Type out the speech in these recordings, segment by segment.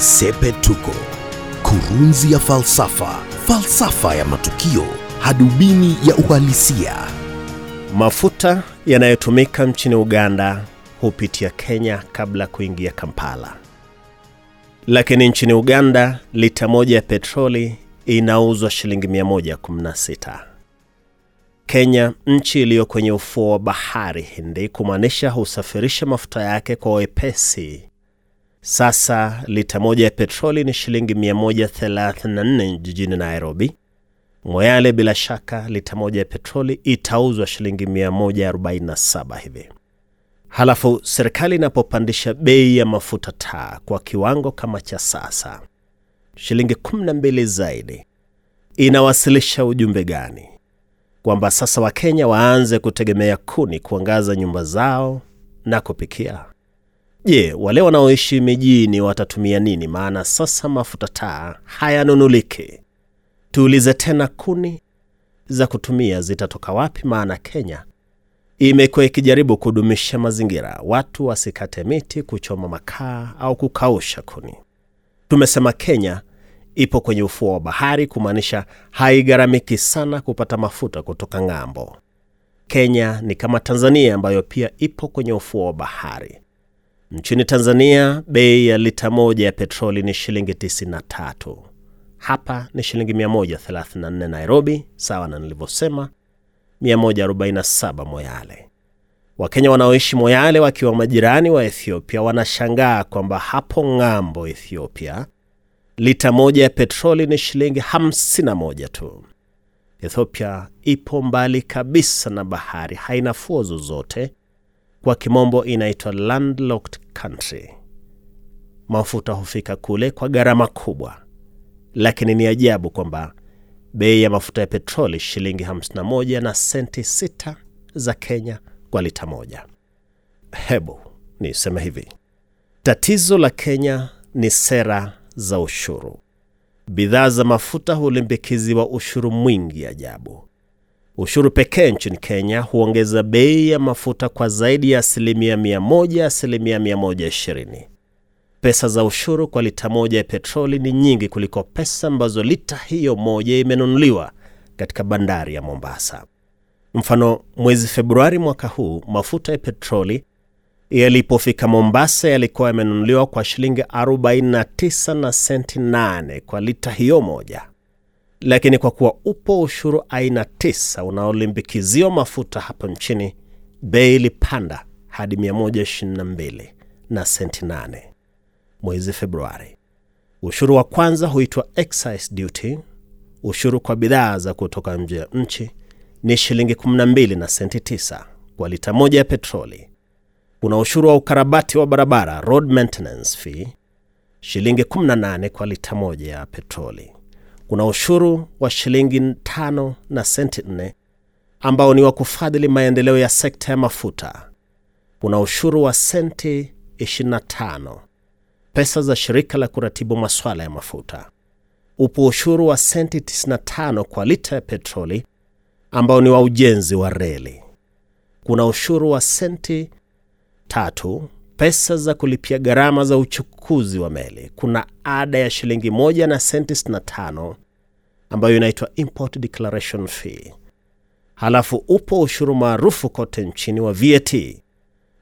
Sepetuko, kurunzi ya falsafa, falsafa ya matukio, hadubini ya uhalisia. Mafuta yanayotumika nchini Uganda hupitia Kenya kabla kuingia Kampala, lakini nchini Uganda lita moja ya petroli inauzwa shilingi 116. Kenya, nchi iliyo kwenye ufuo wa bahari Hindi, kumaanisha husafirisha mafuta yake kwa wepesi. Sasa lita moja ya petroli ni shilingi 134 jijini Nairobi. Moyale, bila shaka lita moja ya petroli itauzwa shilingi 147 hivi. Halafu serikali inapopandisha bei ya mafuta taa kwa kiwango kama cha sasa, shilingi 12 zaidi, inawasilisha ujumbe gani? Kwamba sasa Wakenya waanze kutegemea kuni kuangaza nyumba zao na kupikia? Je, wale wanaoishi mijini watatumia nini? Maana sasa mafuta taa hayanunuliki. Tuulize tena, kuni za kutumia zitatoka wapi? Maana Kenya imekuwa ikijaribu kudumisha mazingira, watu wasikate miti, kuchoma makaa au kukausha kuni. Tumesema Kenya ipo kwenye ufuo wa bahari, kumaanisha haigharamiki sana kupata mafuta kutoka ng'ambo. Kenya ni kama Tanzania ambayo pia ipo kwenye ufuo wa bahari. Nchini Tanzania bei ya lita moja ya petroli ni shilingi 93. Hapa ni shilingi 134 Nairobi, sawa na nilivyosema 147 Moyale. Wakenya wanaoishi Moyale wakiwa majirani wa Ethiopia wanashangaa kwamba hapo ng'ambo Ethiopia lita moja ya petroli ni shilingi 51 tu. Ethiopia ipo mbali kabisa na bahari, haina fuo zozote, kwa kimombo inaitwa landlocked country. Mafuta hufika kule kwa gharama kubwa, lakini ni ajabu kwamba bei ya mafuta ya petroli shilingi 51 na senti 6 za Kenya kwa lita moja. Hebu niseme hivi, tatizo la Kenya ni sera za ushuru. Bidhaa za mafuta hulimbikiziwa ushuru mwingi ajabu. Ushuru pekee nchini Kenya huongeza bei ya mafuta kwa zaidi ya asilimia 100, asilimia 120. Pesa za ushuru kwa lita moja ya petroli ni nyingi kuliko pesa ambazo lita hiyo moja imenunuliwa katika bandari ya Mombasa. Mfano, mwezi Februari mwaka huu mafuta ya petroli yalipofika Mombasa yalikuwa yamenunuliwa kwa shilingi 49 na senti 8 kwa lita hiyo moja, lakini kwa kuwa upo ushuru aina tisa unaolimbikiziwa mafuta hapa nchini, bei ilipanda hadi 122 na senti 8 mwezi Februari. Ushuru wa kwanza huitwa excise duty. Ushuru kwa bidhaa za kutoka nje ya nchi ni shilingi 12 na senti 9 kwa lita moja ya petroli. Kuna ushuru wa ukarabati wa barabara road maintenance fee, shilingi 18 kwa lita moja ya petroli. Kuna ushuru wa shilingi 5 na senti 4 ambao ni wa kufadhili maendeleo ya sekta ya mafuta. Kuna ushuru wa senti 25 pesa za shirika la kuratibu masuala ya mafuta. Upo ushuru wa senti 95 kwa lita ya petroli ambao ni wa ujenzi wa reli. Kuna ushuru wa senti tatu pesa za kulipia gharama za uchukuzi wa meli. Kuna ada ya shilingi moja na senti 65 ambayo inaitwa import declaration fee. Halafu upo ushuru maarufu kote nchini wa VAT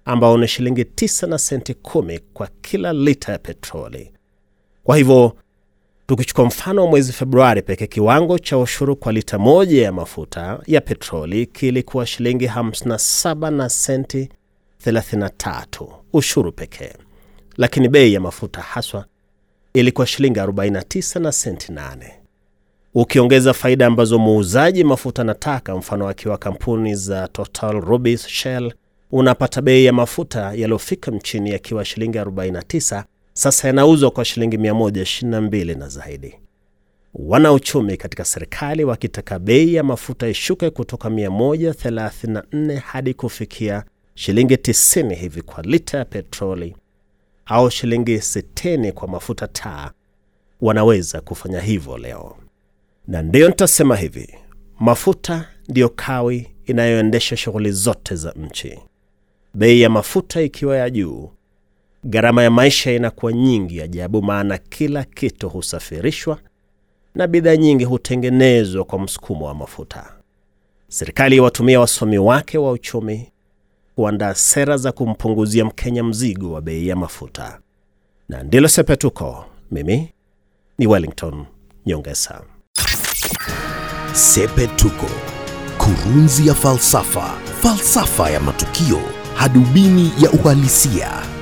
ambao ni shilingi 9 na senti kumi kwa kila lita ya petroli. Kwa hivyo tukichukua mfano wa mwezi Februari peke, kiwango cha ushuru kwa lita moja ya mafuta ya petroli kilikuwa shilingi 57 na senti 33 ushuru pekee, lakini bei ya mafuta haswa ilikuwa shilingi 49 na senti 8. Ukiongeza faida ambazo muuzaji mafuta anataka, mfano akiwa kampuni za Total, Rubis, Shell, unapata bei ya mafuta yaliyofika mchini yakiwa shilingi 49, sasa yanauzwa kwa shilingi 122 na zaidi. Wanauchumi katika serikali wakitaka bei ya mafuta ishuke kutoka 134 hadi kufikia shilingi 90 hivi kwa lita ya petroli au shilingi 60 kwa mafuta taa, wanaweza kufanya hivyo leo. Na ndiyo nitasema hivi, mafuta ndiyo kawi inayoendesha shughuli zote za nchi. Bei ya mafuta ikiwa ya juu, gharama ya maisha inakuwa nyingi ajabu, maana kila kitu husafirishwa na bidhaa nyingi hutengenezwa kwa msukumo wa mafuta. Serikali iwatumia wasomi wake wa uchumi kuandaa sera za kumpunguzia Mkenya mzigo wa bei ya mafuta, na ndilo Sepetuko. Mimi ni Wellington Nyongesa. Sepetuko, kurunzi ya falsafa, falsafa ya matukio, hadubini ya uhalisia.